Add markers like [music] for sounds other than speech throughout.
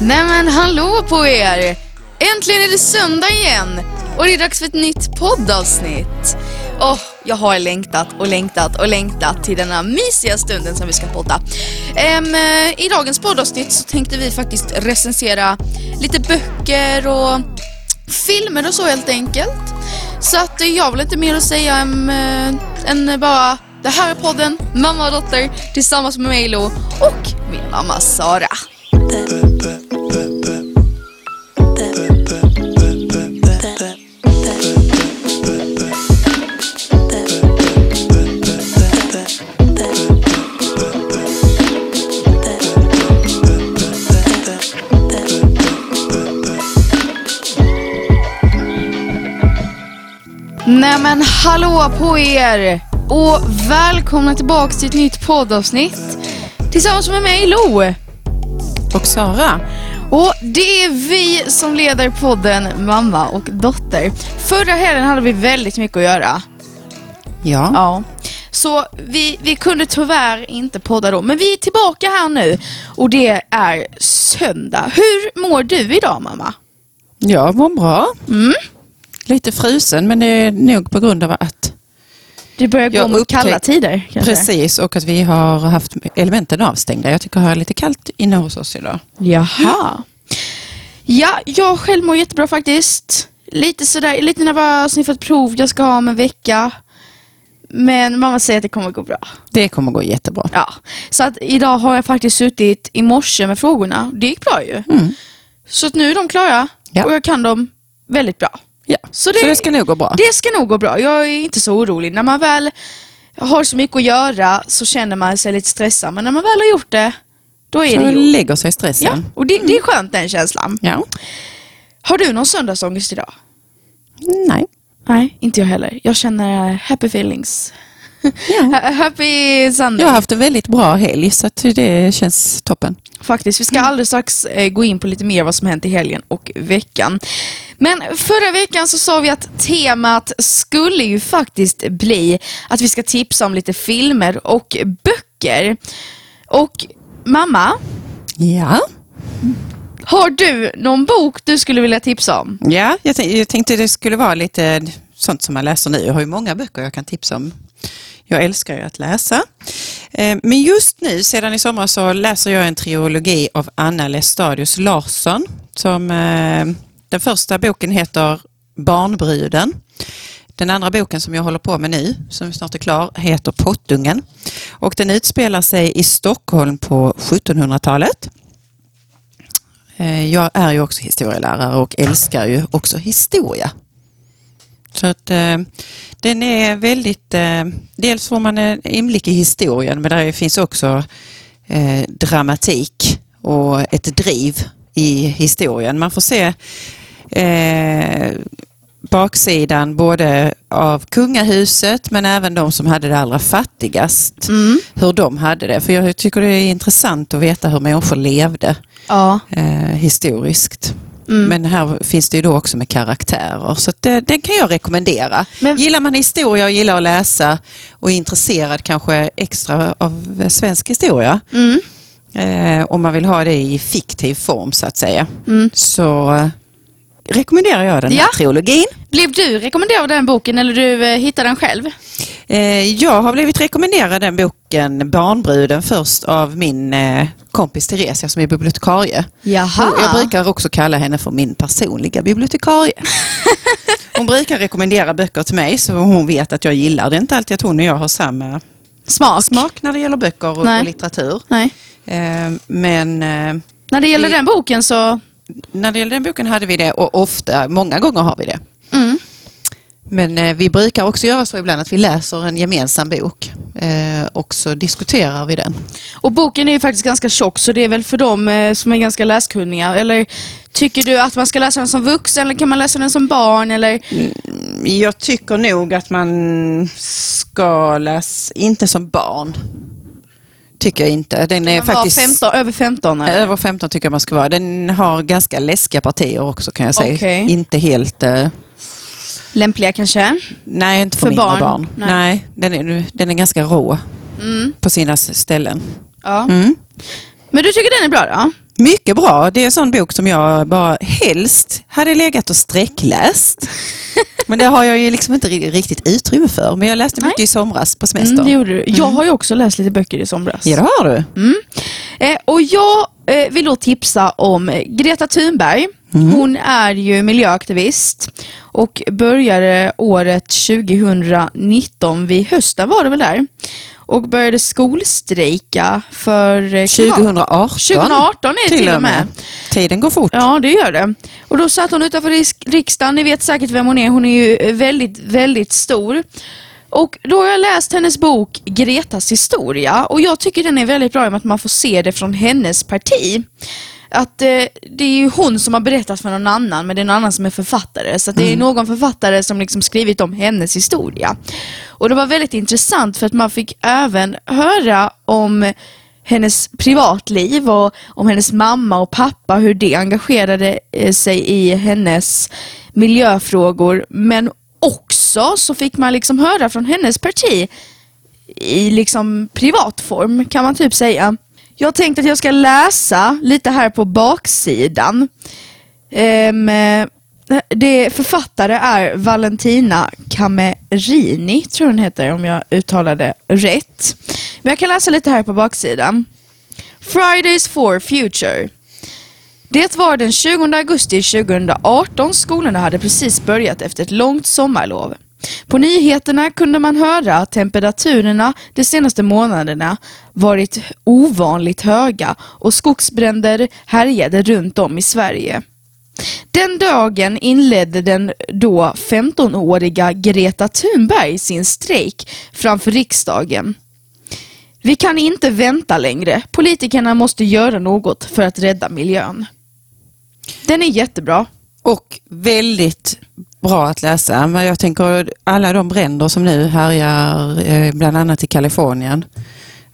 Nej men hallå på er! Äntligen är det söndag igen och det är dags för ett nytt poddavsnitt. Oh, jag har längtat och längtat och längtat till denna mysiga stunden som vi ska podda. Um, I dagens poddavsnitt så tänkte vi faktiskt recensera lite böcker och filmer och så helt enkelt. Så att jag har väl inte mer att säga än, eh, än bara det här är podden Mamma och dotter tillsammans med mig Lo och min mamma Sara. Nej men hallå på er! Och välkomna tillbaks till ett nytt poddavsnitt tillsammans med mig Lo. Och Sara. Och det är vi som leder podden Mamma och dotter. Förra helgen hade vi väldigt mycket att göra. Ja. Ja. Så vi, vi kunde tyvärr inte podda då, men vi är tillbaka här nu och det är söndag. Hur mår du idag mamma? Jag mår bra. Mm. Lite frusen men det är nog på grund av att Det börjar gå mot kalla tider kanske? precis och att vi har haft elementen avstängda. Jag tycker jag har lite kallt inne hos oss idag. Jaha. Ja, jag själv mår jättebra faktiskt. Lite sådär, lite nervös inför ett prov jag ska ha om en vecka. Men mamma säger att det kommer gå bra. Det kommer gå jättebra. Ja, så att idag har jag faktiskt suttit i morse med frågorna. Det gick bra ju. Mm. Så att nu är de klara Ja. och jag kan dem väldigt bra. Ja. Så Så det- det, ska nog gå bra. Det ska nog gå bra. Jag är inte så orolig. När man väl har så mycket att göra så känner man sig lite stressad. Men när man väl har gjort det, då är Så det gjort. lägger sig Ja, stressen. och det, det är skönt den känslan. Ja. Har du någon söndagsångest idag? Nej. Nej, inte jag heller. Jag känner happy feelings. Ja. Ha- happy Sunday. Jag har haft en väldigt bra helg så det känns toppen. Faktiskt. Vi ska alldeles strax eh, gå in på lite mer vad som hänt i helgen och veckan. Men förra veckan så sa vi att temat skulle ju faktiskt bli att vi ska tipsa om lite filmer och böcker. Och mamma, Ja. har du någon bok du skulle vilja tipsa om? Ja, jag, jag tänkte det skulle vara lite sånt som man läser nu. Jag har ju många böcker jag kan tipsa om. Jag älskar ju att läsa. Eh, men just nu, sedan i somras, så läser jag en trilogi av Anna Lestadius Larsson. Som, eh, den första boken heter Barnbruden. Den andra boken som jag håller på med nu, som snart är klar, heter Pottungen. Och den utspelar sig i Stockholm på 1700-talet. Eh, jag är ju också historielärare och älskar ju också historia. Så att eh, den är väldigt, eh, dels får man en inblick i historien men där finns också eh, dramatik och ett driv i historien. Man får se eh, baksidan både av kungahuset men även de som hade det allra fattigast. Hur de hade det. För jag tycker det är intressant att veta hur människor levde Ja. eh, historiskt. Men här finns det ju då också med karaktärer. Så det, den kan jag rekommendera. Men- Gillar man historia och gillar att läsa och är intresserad kanske extra av svensk historia. Mm. Eh, om man vill ha det i fiktiv form så att säga. Mm. Så rekommenderar jag den här Ja. trilogin. Blev du rekommenderad den boken eller du eh, hittade den själv? Eh, jag har blivit rekommenderad den boken Barnbruden först av min eh, kompis Theresia som är bibliotekarie. Jaha. Jag brukar också kalla henne för min personliga bibliotekarie. [laughs] Hon brukar rekommendera böcker till mig så hon vet att jag gillar det. är inte alltid att hon och jag har samma Smak? smak när det gäller böcker och, Nej. litteratur. Nej. Eh, men När det gäller Vi- den boken så... när det gäller den boken hade vi det och ofta, många gånger har vi det. Mm. Men eh, vi brukar också göra så ibland att vi läser en gemensam bok eh, och så diskuterar vi den. Och boken är ju faktiskt ganska tjock så det är väl för dem eh, som är ganska läskunniga. Eller tycker du att man ska läsa den som vuxen eller kan man läsa den som barn? Eller... Jag tycker nog att man ska läsa, inte som barn. Tycker jag inte. Den är Man faktiskt 15, över 15 eller? över 15 tycker jag man ska vara. Den har ganska läskiga partier också kan jag säga. Okej. Inte helt... Lämpliga kanske? nej, inte för, För barn? barn. Nej. Nej, den, är, den är ganska rå Mm. på sina ställen. Ja. Mm. Men du tycker den är bra då? Mycket bra. Det är en sån bok som jag bara helst hade legat och sträckläst. [laughs] Men det har jag ju liksom inte ri- riktigt utrymme för. Men jag läste mycket Nej. i somras på semester. Mm, det gjorde du. Jag har ju också läst lite böcker i somras. Ja, det har du. Eh, och jag eh, vill då tipsa om Greta Thunberg. Hon är ju miljöaktivist och började året 2019, vid hösten var det väl där, och började skolstrejka för eh, klimat- 2018. 2018 är det till och med. Tiden går fort. Ja, det gör det. Och då satt hon utanför riksdagen, ni vet säkert vem hon är, hon är ju eh, väldigt, väldigt stor. Och då har jag läst hennes bok Gretas historia och jag tycker den är väldigt bra i och med att man får se det från hennes parti. Att eh, det är ju hon som har berättat för någon annan men det är någon annan som är författare. Så det är någon författare som liksom skrivit om hennes historia. Och det var väldigt intressant för att man fick även höra om hennes privatliv och om hennes mamma och pappa, hur det engagerade eh, sig i hennes miljöfrågor. Men också så fick man liksom höra från hennes parti i liksom privat form kan man typ säga. Jag tänkte att jag ska läsa lite här på baksidan. Um, det författare är Valentina Camerini, tror jag hon heter om jag uttalade rätt. Men jag kan läsa lite här på baksidan. Fridays for Future. Det var den 20 augusti 2018. Skolorna hade precis börjat efter ett långt sommarlov. På nyheterna kunde man höra att temperaturerna de senaste månaderna varit ovanligt höga och skogsbränder härjade runt om i Sverige. Den dagen inledde den då 15-åriga Greta Thunberg sin strejk framför riksdagen. Vi kan inte vänta längre. Politikerna måste göra något för att rädda miljön. Den är jättebra. Och väldigt bra att läsa. Men jag tänker alla de bränder som nu härjar eh, bland annat i Kalifornien.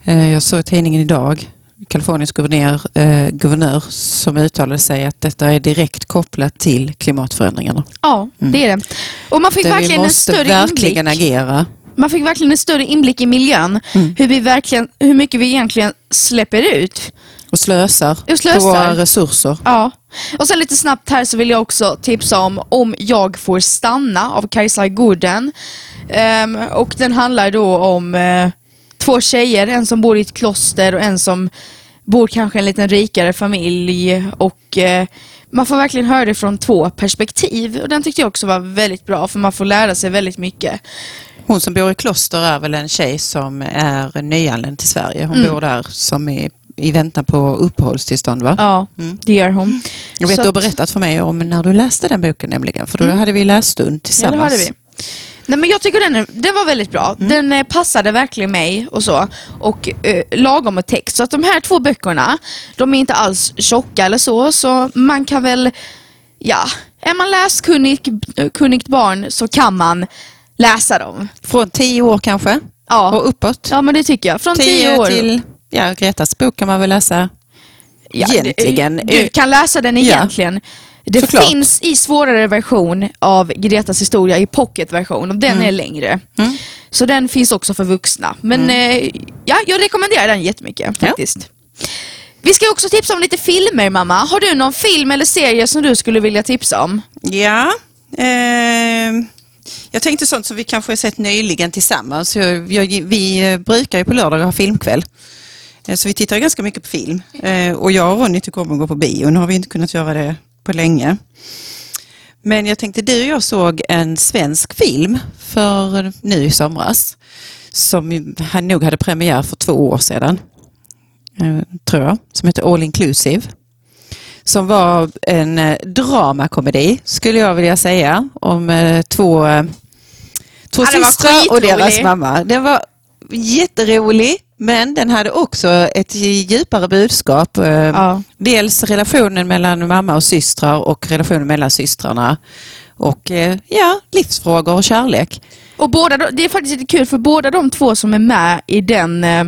Eh, jag såg tidningen idag, Kaliforniens guvernör, eh, guvernör som uttalade sig att detta är direkt kopplat till klimatförändringarna. Ja, det är det. Och man fick vi verkligen en måste större verkligen inblick. agera. Man fick verkligen en större inblick i miljön. Hur, vi verkligen, hur mycket vi egentligen släpper ut. Och slösar, Och slösar. på våra resurser. Ja. Och sen lite snabbt här så vill jag också tipsa om Om jag får stanna av Kajsa Gooden. Ehm, och den handlar då om eh, två tjejer, en som bor i ett kloster och en som bor kanske i en liten rikare familj. Och eh, man får verkligen höra det från två perspektiv. Och den tyckte jag också var väldigt bra för man får lära sig väldigt mycket. Hon som bor i kloster är väl en tjej som är nyanländ till Sverige. Hon Mm. bor där som i, i väntan på uppehållstillstånd va? Ja, det gör hon. Jag vet Så du har berättat för mig om när du läste den boken nämligen. För då hade vi lässtund Ja, det tillsammans. hade vi. Nej, men jag tycker den, den var väldigt bra. Den eh, passade verkligen mig och så. Och eh, lagom med text. Så att de här två böckerna, de är inte alls tjocka eller så. Så man kan väl, ja, är man läskunnig kunnigt barn så kan man läsa dem. Från tio år kanske Ja, och uppåt. ja men det tycker jag. Från tio, Tio år. till, ja Gretas bok kan man väl läsa. Ja, egentligen. Du, du kan läsa den Ja, egentligen. Det såklart. finns i svårare version av Gretas historia i pocketversion och den är längre. Mm. Så den finns också för vuxna. Men eh, ja, jag rekommenderar den jättemycket Ja. faktiskt. Vi ska också tipsa om lite filmer mamma. Har du någon film eller serie som du skulle vilja tipsa om? Ja, ehm, jag tänkte sånt som vi kanske sett nyligen tillsammans. Jag, jag, vi eh, brukar ju på lördagar ha filmkväll. Eh, Så vi tittar ganska mycket på film. Eh, Och jag och Ronny tycker om att gå på bio. Nu har vi inte kunnat göra det på länge. Men jag tänkte, du och jag såg en svensk film för nu i somras. Som han nog hade premiär för två år sedan. eh, Tror jag. Som heter All Inclusive. Som var en dramakomedi skulle jag vilja säga. Om två, två Ja, systrar och deras mamma. Den var jätterolig men den hade också ett djupare budskap. Eh, Ja. Dels relationen mellan mamma och systrar och relationen mellan systrarna. Och eh, ja, livsfrågor och kärlek. Och båda, de- det är faktiskt lite kul för båda de två som är med i den eh,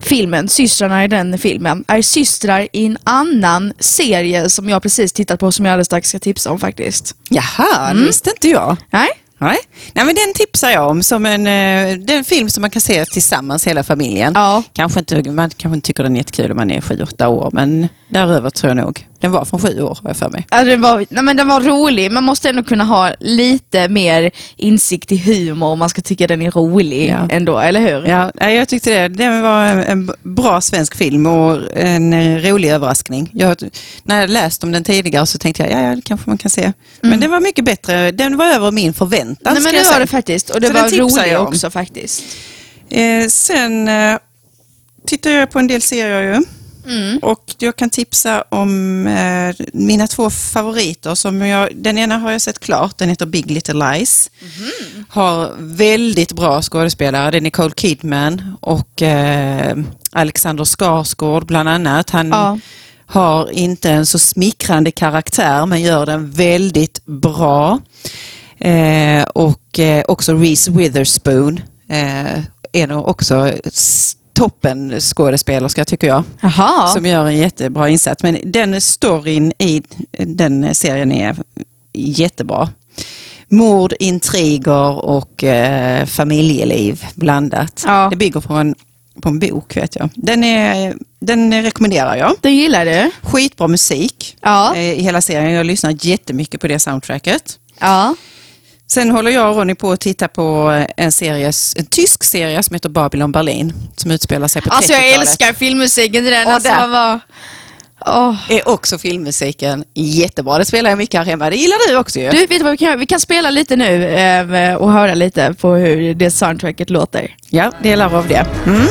filmen, systrarna i den filmen, är systrar i en annan serie som jag precis tittat på som jag alldeles strax ska tipsa om faktiskt. Jaha, Mm. det visste inte jag. Nej, Nej. Nej, men den tipsar jag om som en, eh, det är en film som man kan se tillsammans hela familjen. Ja. Kanske inte, man kanske inte tycker den är jättekul om man är sju, åtta år, men däröver tror jag nog. Den var från sju år har jag för mig. Ja, den, var, nej, men den var rolig, man måste ändå kunna ha lite mer insikt i humor om man ska tycka den är rolig Ja. ändå, eller hur? Ja, jag tyckte det. Det var en, en bra svensk film och en rolig överraskning. Jag, när jag läst om den tidigare så tänkte jag, ja, ja det kanske man kan se. Men den var mycket bättre. Den var över min förväntan. Nej, men det var det faktiskt och det Så var rolig också faktiskt. Eh, sen eh, tittar jag på en del serier ju. Mm. Och jag kan tipsa om eh, mina två favoriter. Som jag, den ena har jag sett klart, den heter Big Little Lies. Mhm. Har väldigt bra skådespelare. Det är Nicole Kidman och eh, Alexander Skarsgård bland annat. Han Ja. har inte en så smickrande karaktär men gör den väldigt bra. Eh, och eh, också Reese Witherspoon eh, är nog också toppen skådespelerska tycker jag. Jaha. Som gör en jättebra insats. Men den storyn i den serien är jättebra. Mord, intriger och eh, familjeliv blandat. Ja. Det bygger på en, på en bok vet jag. Den, är, den rekommenderar jag. Den gillar du? Skitbra musik Ja. eh, i hela serien. Jag lyssnar jättemycket på det soundtracket. Ja. Sen håller jag och Ronny på att titta på en, serie, en tysk serie som heter Babylon Berlin. Som utspelar sig på Alltså jag 30-talet. älskar filmmusiken till den. Och Alltså, där. bara... Åh. Är också filmmusiken jättebra. Det spelar jag mycket här hemma. Det gillar du också ju. Du, vet du vad vi kan? Vi kan spela lite nu eh, och höra lite på hur det soundtracket låter. Ja, delar av det. Mm.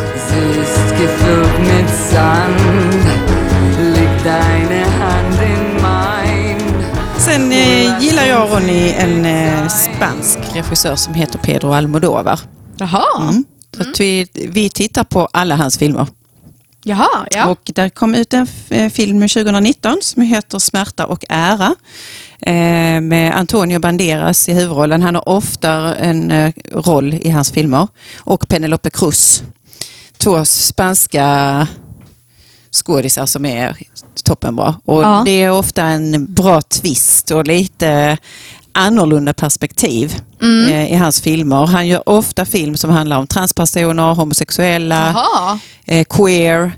Sen eh, gillar jag Ronny en eh, spansk regissör som heter Pedro Almodovar. Jaha. Mm. Så att vi, vi tittar på alla hans filmer. Jaha, ja. Och där kom ut en eh, film 2019 som heter Smärta och ära. Eh, med Antonio Banderas i huvudrollen. Han har ofta en eh, roll i hans filmer. Och Penelope Cruz. Två spanska skådisar som är toppenbra. Och Ja. Det är ofta en bra twist och lite annorlunda perspektiv eh, i hans filmer. Han gör ofta film som handlar om transpersoner, homosexuella, eh, queer,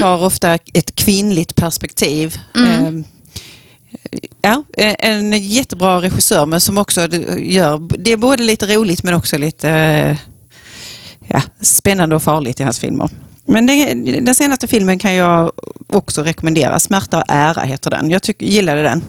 tar ofta ett kvinnligt perspektiv. Eh, ja, eh, en jättebra regissör men som också gör, det är både lite roligt men också lite ja, spännande och farligt i hans filmer. Men det, den senaste filmen kan jag också rekommendera. Smärta och ära heter den. Jag tyck, gillade den.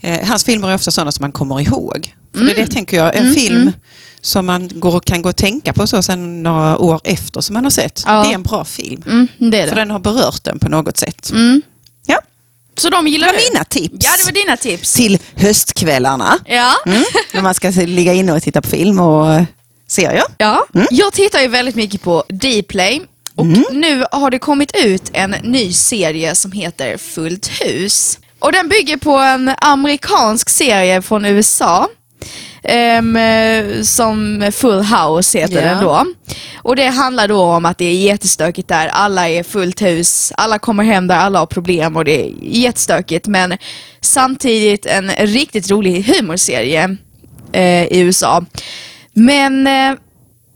Eh, hans filmer är ofta sådana som man kommer ihåg. För det det tänker jag, en film som man går, kan gå och tänka på så sen några år efter som man har sett. Ja. Det är en bra film. Mm, det är För det. den har berört den på något sätt. Mm. Ja, Så de det gillar var du? mina tips. Ja, det var dina tips. Till höstkvällarna. Ja. Mm. När man ska ligga inne och titta på film och serier. Ja, jag tittar ju väldigt mycket på Dplay och nu har det kommit ut en ny serie som heter Fullt hus. Och den bygger på en amerikansk serie från USA. eh, som Full House heter Ja. den då. Och det handlar då om att det är jättestökigt där, alla är fullt hus, alla kommer hem där alla har problem och det är jättestökigt men samtidigt en riktigt rolig humorserie eh, i USA. Men eh,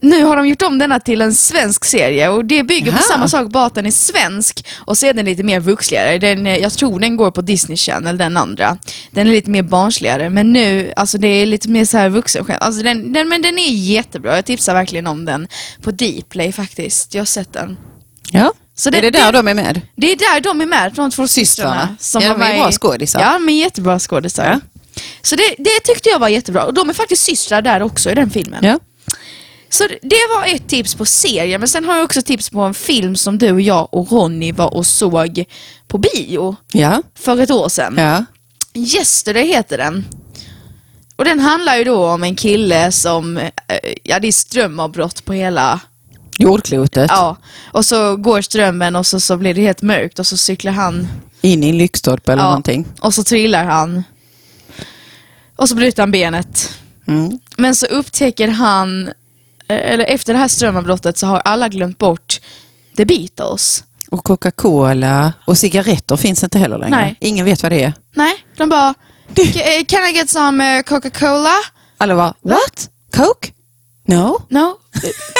nu har de gjort om denna till en svensk serie och det bygger på Jaha. samma sak, bara att den är svensk och så är den lite mer vuxligare. Den, eh, jag tror den går på Disney Channel, den andra. Den är lite mer barnsligare, men nu, alltså det är lite mer så här vuxenskämt. Alltså den, den, men den är jättebra, jag tipsar verkligen om den på Dplay faktiskt. Jag har sett den. Ja. Så är det- det där det- de är med? Det är där de är med, de två Systrarna. systrarna. Ja, de är bra skådisar. Ja, de är jättebra skådisar. Ja. Så det, det tyckte jag var jättebra. Och de är faktiskt systrar där också i den filmen. Ja. Så det- var ett tips på serien, men sen har jag också tips på en film som du och jag och Ronny var och såg på bio Ja. för ett år sedan. ja. Yesterday heter den. Och den handlar ju då om en kille som, eh, ja det är strömavbrott på hela, Jordklotet. ja. Och så går strömmen och så, så blir det helt mörkt och så cyklar han In i en lyktstolpe eller Ja, någonting. Och så trillar han. Och så bryter han benet. Mm. Men så upptäcker han, eller efter det här strömavbrottet så har alla glömt bort The Beatles. Och Coca-Cola och cigaretter finns inte heller längre. Nej. Ingen vet vad det är. Nej, de bara, "K- eh, can I get some eh, Coca-Cola? Alla var, what? Coke? No? No?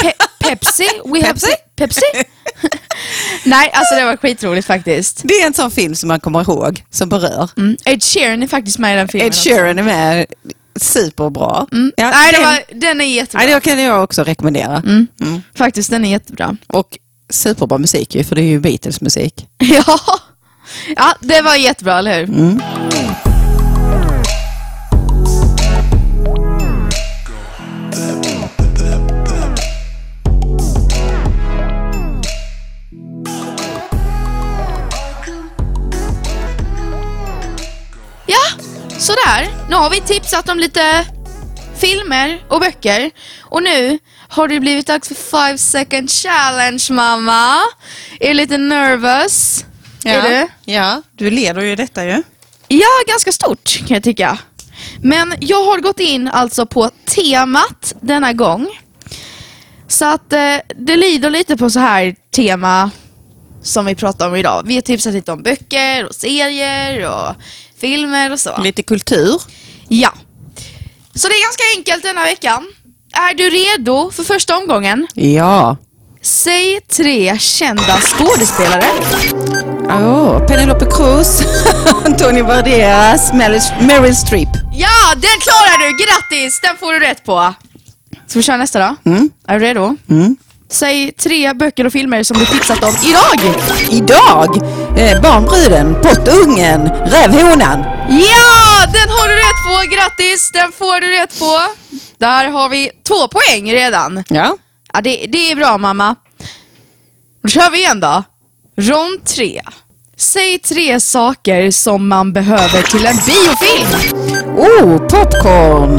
Pe Pepsi? We have Pepsi? Pe- Pepsi? [laughs] Nej, alltså det var skitroligt faktiskt. Det är en sån film som man kommer ihåg, som berör. Mm. Ed Sheeran är faktiskt med i den filmen Ed Sheeran är med, superbra. Ja, också. Nej, den, var, den är jättebra. nej, det kan jag också rekommendera. Mm. Faktiskt, den är jättebra. Och superbra musik ju, för det är ju Beatles musik. [laughs] Ja. ja, det var jättebra, eller hur? Vi tipsat om lite filmer och böcker. Och nu har det blivit dags för 5 second challenge, mamma. Är du lite nervous? Är du? Ja, du leder ju detta ju. Ja, ganska stort kan jag tycka. Men jag har gått in alltså på temat denna gång. Så att eh, det lider lite på så här tema som vi pratar om idag. Vi har tipsat lite om böcker och serier och filmer och så. Lite kultur. Ja. Så det är ganska enkelt denna veckan. Är du redo för första omgången? Ja. Säg tre kända skådespelare. Oh, Penelope Cruz, [laughs] Antonio Banderas, Meryl, Streep. Ja, den klarar du! Grattis! Den får du rätt på. Ska vi köra nästa då? Mm. Är du redo? Mm. Säg tre böcker och filmer som du tipsat om idag. Idag, eh, Barnbruden, Pottungen, Rävhonan. Ja, den har du rätt på. Grattis! Den får du rätt på. Där har vi två poäng redan. Ja. Ja, det, det är bra mamma. Då kör vi igen då. Rond 3. Säg tre saker som man behöver till en biofilm. Oh, popcorn,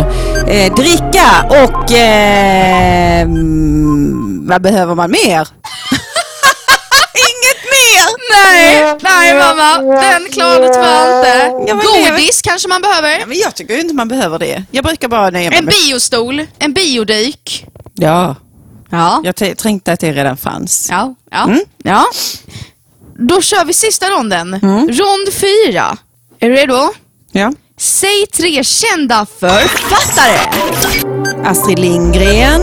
eh, dricka och... Eh, mm, vad behöver man mer? Nej, nej mamma. Den klarar du tyvärr inte. Ja, Godis kanske man behöver. Men jag tycker ju inte man behöver det. Jag brukar bara nöja mig En med... biostol, en biodyk. Ja, Ja. jag t- tänkte att det redan fanns. Ja, ja, Mm. ja. Då kör vi sista ronden. Rond fyra. Är du redo? Ja. Säg tre kända författare. Astrid Lindgren.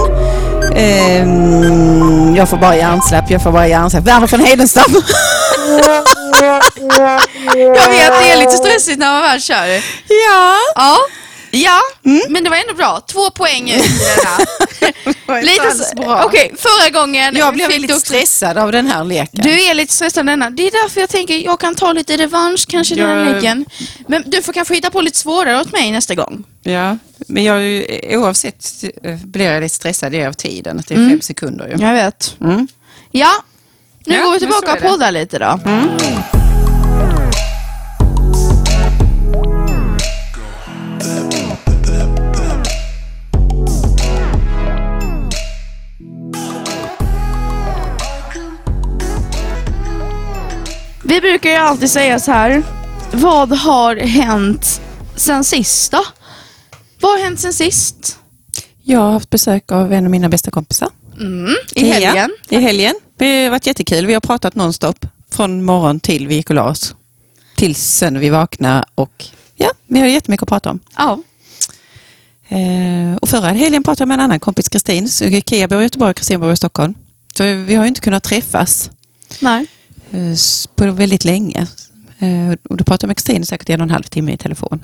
Ehm, jag får bara hjärnsläpp, jag får bara hjärnsläpp. Verner von Heidenstam. [laughs] Jag vet, det är lite stressigt när man väl kör. ja. Ja, ja men det var ändå bra. Två poäng ut [laughs] lite så, bra. Okej, förra gången Jag blev lite också- stressad av den här leken. Du är lite stressad denna. Det är därför jag tänker jag kan ta lite revansch kanske i den här Jag- leken. Men du får kanske hitta på lite svårare åt mig nästa gång. Ja, men jag, oavsett blir jag lite stressad av tiden. Att det är fem sekunder ju. Jag vet. Mm. Ja, nu Ja, går vi tillbaka och det. poddar lite då. Vi brukar ju alltid säga så här. Vad har hänt sen sist då? Vad har hänt sen sist? Jag har haft besök av en av mina bästa kompisar. Mm, I helgen. Ja, I helgen. Det har varit jättekul. Vi har pratat nonstop. Från morgon till vi gick och la oss. Tills sen vi vaknade och ja, vi har jättemycket att prata om. Ja. Eh, och förra helgen pratade jag med en annan kompis, Kristin. Kia bor i Göteborg och Kristin bor i Stockholm. Så vi har ju inte kunnat träffas Nej. eh, på väldigt länge. Eh, och då pratade jag med Kristin säkert en och en halv timme i telefon.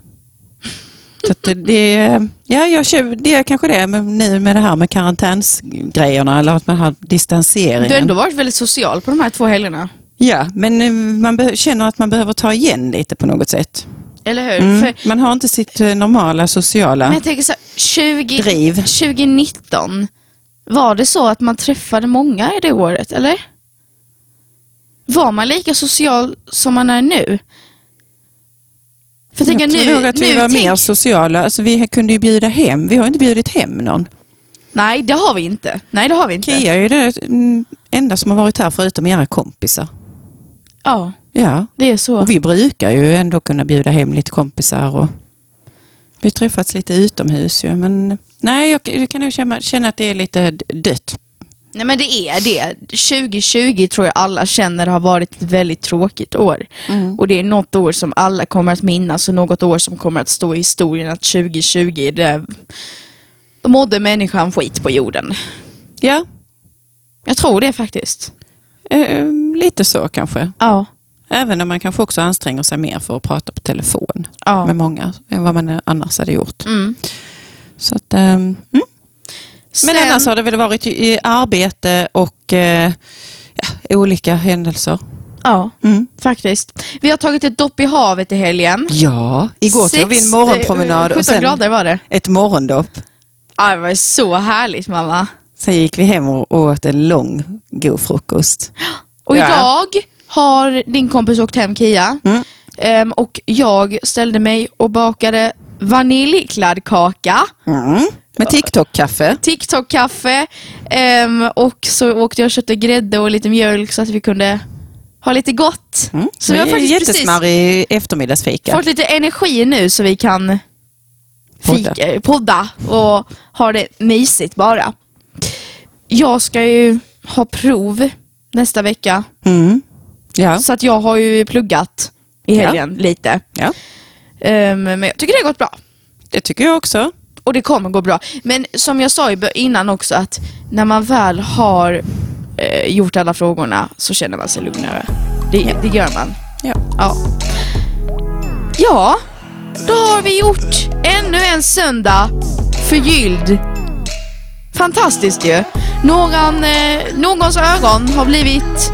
Det, ja, jag kör, det är kanske det men nu med det här med karantänsgrejerna eller att man har distanseringen. Du har ändå varit väldigt social på de här två helgerna. Ja, men eh, man känner att man behöver ta igen lite på något sätt. Eller hur? Mm. För, Man har inte sitt eh, normala sociala... men jag tänker så här, 20, Driv. 2019, var det så att man träffade många i det året, eller? Var man lika social som man är nu? För jag tänker jag tror nu, att vi nu var tänk- mer sociala. Alltså, vi kunde ju bjuda hem. Vi har inte bjudit hem någon. Nej, det har vi inte. Nej, det har vi inte. Kia är ju mm, enda som har varit här förutom era kompisar. Ja, Ja, det är så. och vi brukar ju ändå kunna bjuda hem lite kompisar och vi har träffats lite utomhus ju. Men nej, jag, jag kan nog känna, känna att det är lite dött. Nej men det är det. 2020 tror jag alla känner har varit ett väldigt tråkigt år. Mm. Och det är något år som alla kommer att minnas och något år som kommer att stå i historien att 2020 det då mådde människan skit på jorden. Ja, Jag tror det faktiskt. eh, lite så kanske. Ja. Även om man kanske också anstränger sig mer för att prata på telefon Ja. med många än vad man annars hade gjort. Mm. Så att, ehm, mm. Men Sen- annars har det väl varit i arbete och eh, ja, olika händelser. Ja, Mm. faktiskt. Vi har tagit ett dopp i havet i helgen. Ja, igår tog vi en morgonpromenad eh, och 17 sen grader var det. ett morgondopp. Ja, det var så härligt mamma. Sen gick vi hem och åt en lång god frukost. Och Ja. idag har din kompis åkt hem Kia. Mm. Ehm, och jag ställde mig och bakade vaniljkladdkaka, Mm. Med TikTok-kaffe. TikTok-kaffe ehm, och så åkte jag och köpte grädde och lite mjölk så att vi kunde ha lite gott. Mm. Så vi har faktiskt Jättesmarrig eftermiddagsfika. fått lite energi nu så vi kan fika, podda och ha det mysigt bara. Jag ska ju ha prov nästa vecka Mm. Ja. så att jag har ju pluggat i Ja. helgen lite. ja, Ehm, men jag tycker det har gått bra. det tycker jag också. Och det kommer gå bra. Men som jag sa innan också att när man väl har eh, gjort alla frågorna så känner man sig lugnare. Det, det gör man. Ja. Ja. ja, då har vi gjort ännu en söndag förgylld. Fantastiskt ju. Någon, eh, någons ögon har blivit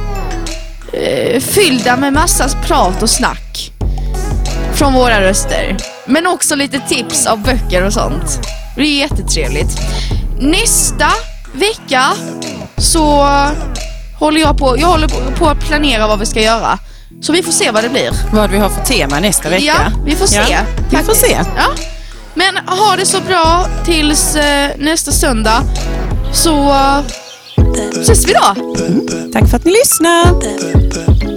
eh, fyllda med massa prat och snack från våra röster. Men också lite tips av böcker och sånt. Det är jättetrevligt. Nästa vecka så håller jag på, jag håller på att planera vad vi ska göra. Så vi får se vad det blir. Vad vi har för tema nästa vecka. Ja, vi får se. Ja, vi får se. Ja. Men ha det så bra tills eh, nästa söndag. Så eh, ses vi då. Tack för att ni lyssnade.